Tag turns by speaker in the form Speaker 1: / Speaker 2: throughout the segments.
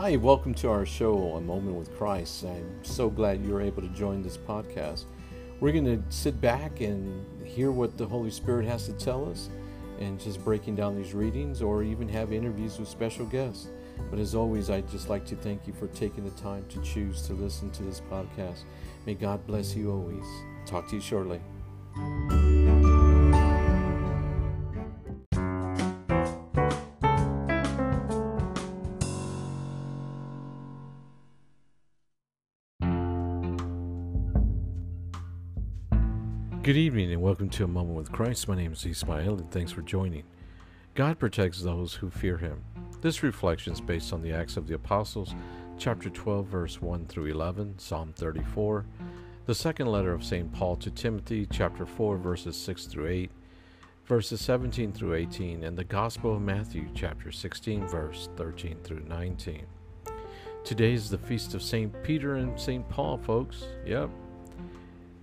Speaker 1: Hi, welcome to our show, A Moment with Christ. I'm so glad you're able to join this podcast. We're going to sit back and hear what the Holy Spirit has to tell us and just breaking down these readings or even have interviews with special guests. But as always, I'd just like to thank you for taking the time to choose to listen to this podcast. May God bless you always. Talk to you shortly. Good evening and welcome to A Moment with Christ. My name is Ismail and thanks for joining. God protects those who fear Him. This reflection is based on the Acts of the Apostles, chapter 12, verse 1 through 11, Psalm 34, the second letter of St. Paul to Timothy, chapter 4, verses 6 through 8, verses 17 through 18, and the Gospel of Matthew, chapter 16, verse 13 through 19. Today is the feast of St. Peter and St. Paul, folks. Yep,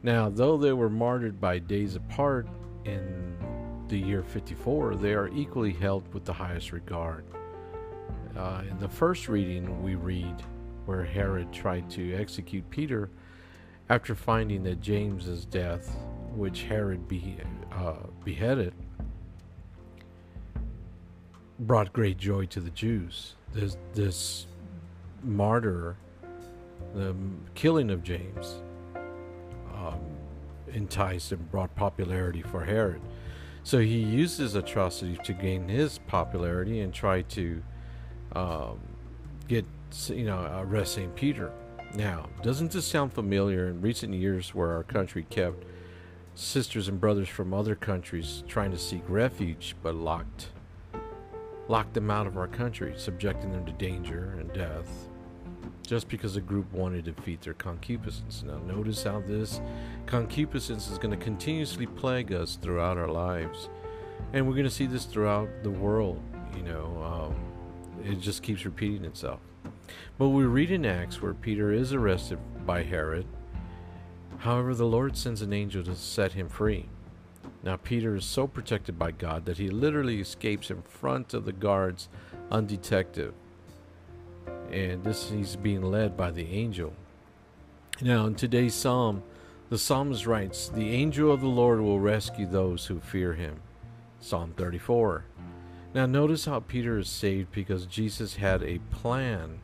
Speaker 1: now, though they were martyred by days apart in the year 54, they are equally held with the highest regard. Uh, in the first reading, we read where Herod tried to execute Peter after finding that James's death, which Herod be, uh, beheaded, brought great joy to the Jews. This, this martyr, the killing of James, enticed and brought popularity for Herod. So he used his atrocity to gain his popularity and try to um, get, you know, arrest St. Peter. Now, doesn't this sound familiar in recent years where our country kept sisters and brothers from other countries trying to seek refuge but locked locked them out of our country, subjecting them to danger and death? Just because a group wanted to defeat their concupiscence. Now, notice how this concupiscence is going to continuously plague us throughout our lives. And we're going to see this throughout the world. You know, um, it just keeps repeating itself. But we read in Acts where Peter is arrested by Herod. However, the Lord sends an angel to set him free. Now, Peter is so protected by God that he literally escapes in front of the guards undetected and this he's being led by the angel. Now, in today's psalm, the psalmist writes, The angel of the Lord will rescue those who fear him. Psalm 34. Now, notice how Peter is saved because Jesus had a plan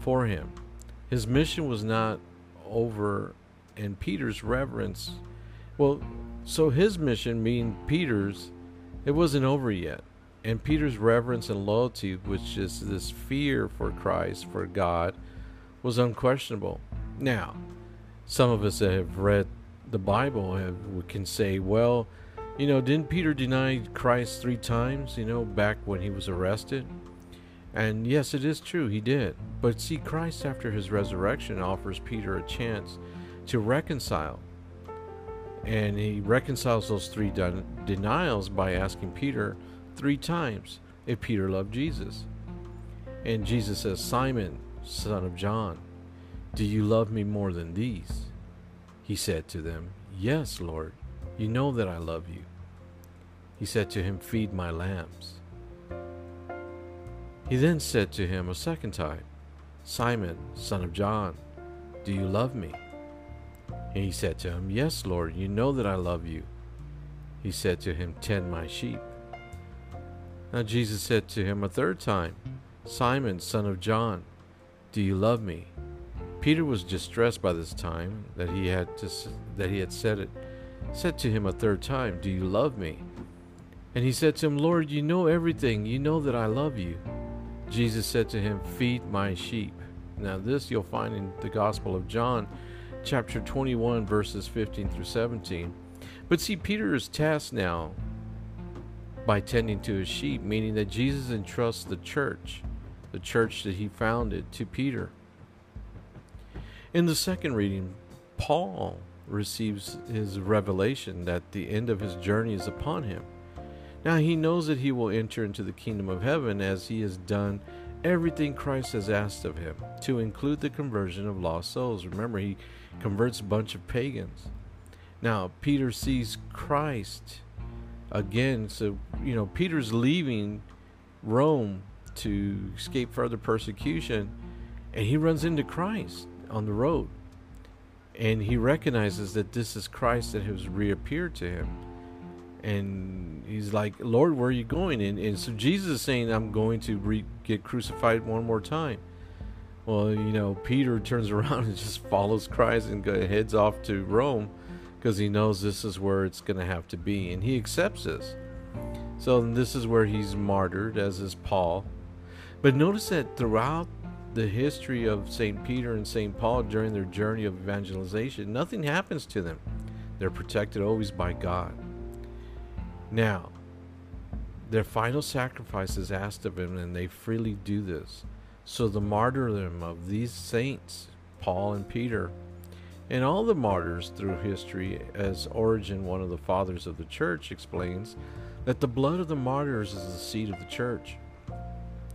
Speaker 1: for him. His mission was not over, and Peter's reverence, well, so his mission, being Peter's, it wasn't over yet. And Peter's reverence and loyalty, which is this fear for Christ, for God, was unquestionable. Now, some of us that have read the Bible have, can say, well, you know, didn't Peter deny Christ three times, you know, back when he was arrested? And yes, it is true, he did. But see, Christ, after his resurrection, offers Peter a chance to reconcile. And he reconciles those three denials by asking Peter, three times if Peter loved Jesus. And Jesus says, Simon, son of John, do you love me more than these? He said to them, Yes, Lord, you know that I love you. He said to him, Feed my lambs. He then said to him a second time, Simon, son of John, do you love me? And he said to him, Yes, Lord, you know that I love you. He said to him, Tend my sheep. Now Jesus said to him a third time, Simon, son of John, do you love me? Peter was distressed by this time that he had to, that he had said it. Said to him a third time, Do you love me? And he said to him, Lord, you know everything. You know that I love you. Jesus said to him, Feed my sheep. Now, this you'll find in the Gospel of John, chapter 21, verses 15 through 17. But see, Peter is tasked now by tending to his sheep, meaning that Jesus entrusts the church, the church that he founded, to Peter. In the second reading, Paul receives his revelation that the end of his journey is upon him. Now he knows that he will enter into the kingdom of heaven as he has done everything Christ has asked of him, to include the conversion of lost souls. Remember, he converts a bunch of pagans. Now, Peter sees Christ again. So, you know, Peter's leaving Rome to escape further persecution, and he runs into Christ on the road. And he recognizes that this is Christ that has reappeared to him. And he's like, Lord, where are you going? And, and so Jesus is saying, I'm going to re- get crucified one more time. Well, you know, Peter turns around and just follows Christ and heads off to Rome because he knows this is where it's going to have to be. And he accepts this. So this is where he's martyred, as is Paul. But notice that throughout the history of St. Peter and St. Paul during their journey of evangelization, nothing happens to them. They're protected always by God. Now, their final sacrifice is asked of them, and they freely do this. So the martyrdom of these saints, Paul and Peter, and all the martyrs through history, as Origen, one of the fathers of the church, explains, that the blood of the martyrs is the seed of the church.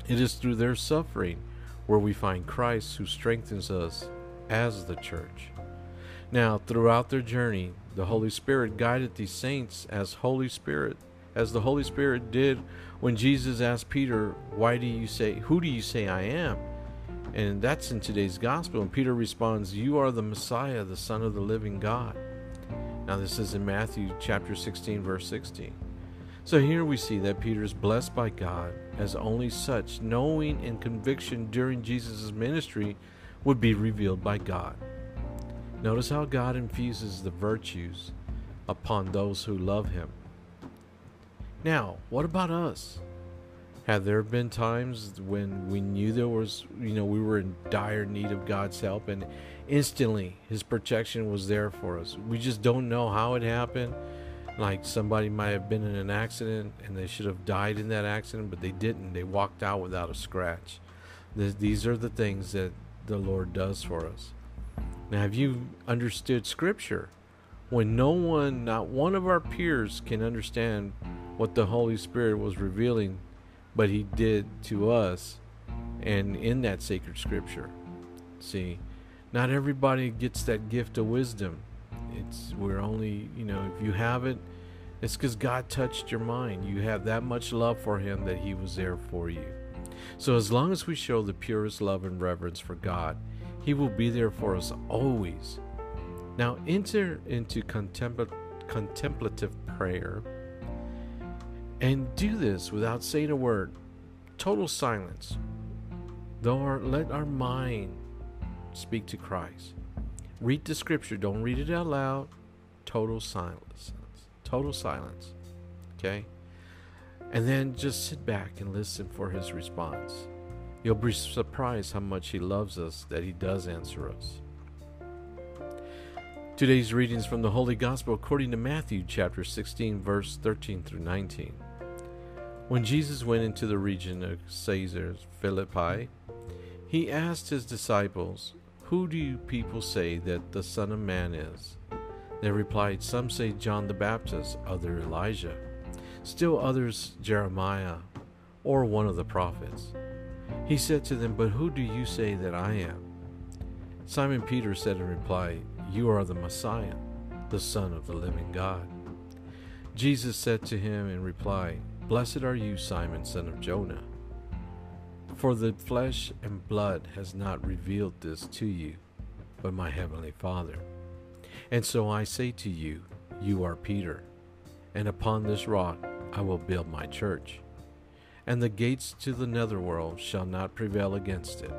Speaker 1: It is through their suffering where we find Christ who strengthens us as the church. Now, throughout their journey, the Holy Spirit guided these saints as Holy Spirit, as the Holy Spirit did when Jesus asked Peter, "Why do you say, who do you say I am?" And that's in today's gospel. And Peter responds, "You are the Messiah, the Son of the living God." Now, this is in Matthew chapter 16, verse 16. So here we see that Peter is blessed by God as only such, knowing and conviction during Jesus' ministry would be revealed by God. Notice how God infuses the virtues upon those who love Him. Now, what about us? Have there been times when we knew there was, you know, we were in dire need of God's help and instantly His protection was there for us? We just don't know how it happened like somebody might have been in an accident and they should have died in that accident, but they didn't. They walked out without a scratch. These are the things that the Lord does for us. Now, have you understood Scripture? When no one, not one of our peers, can understand what the Holy Spirit was revealing, but He did to us and in that sacred Scripture. See, not everybody gets that gift of wisdom. It's we're only you know if you have it it's because god touched your mind. You have that much love for him that he was there for you. So as long as we show the purest love and reverence for god he will be there for us always. Now enter into contempl- contemplative prayer and do this without saying a word total silence our, let our mind speak to christ Read the scripture. Don't read it out loud. Total silence. Total silence. Okay? And then just sit back and listen for his response. You'll be surprised how much he loves us that he does answer us. Today's readings from the Holy Gospel according to Matthew chapter 16 verse 13 through 19. When Jesus went into the region of Caesarea Philippi, he asked his disciples, who do you people say that the Son of Man is? They replied, Some say John the Baptist, other Elijah, still others Jeremiah, or one of the prophets. He said to them, But who do you say that I am? Simon Peter said in reply, You are the Messiah, the Son of the living God. Jesus said to him in reply, Blessed are you, Simon, son of Jonah. For the flesh and blood has not revealed this to you, but my heavenly Father. And so I say to you, you are Peter, and upon this rock I will build my church, and the gates to the netherworld shall not prevail against it.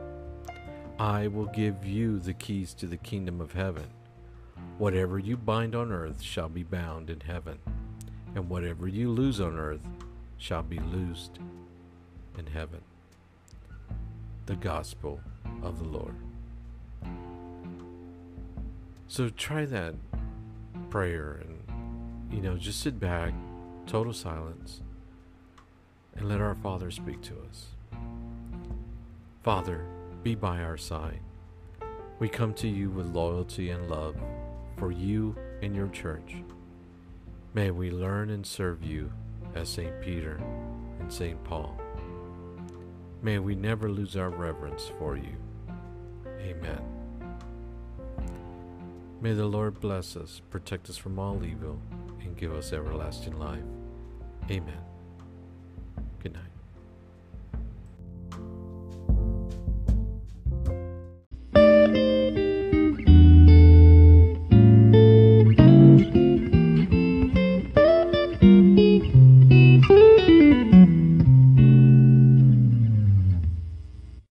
Speaker 1: I will give you the keys to the kingdom of heaven. Whatever you bind on earth shall be bound in heaven, and whatever you loose on earth shall be loosed in heaven the gospel of the Lord. So try that prayer and, you know, just sit back, total silence, and let our Father speak to us. Father, be by our side. We come to you with loyalty and love for you and your church. May we learn and serve you as St. Peter and St. Paul. May we never lose our reverence for you. Amen. May the Lord bless us, protect us from all evil, and give us everlasting life. Amen.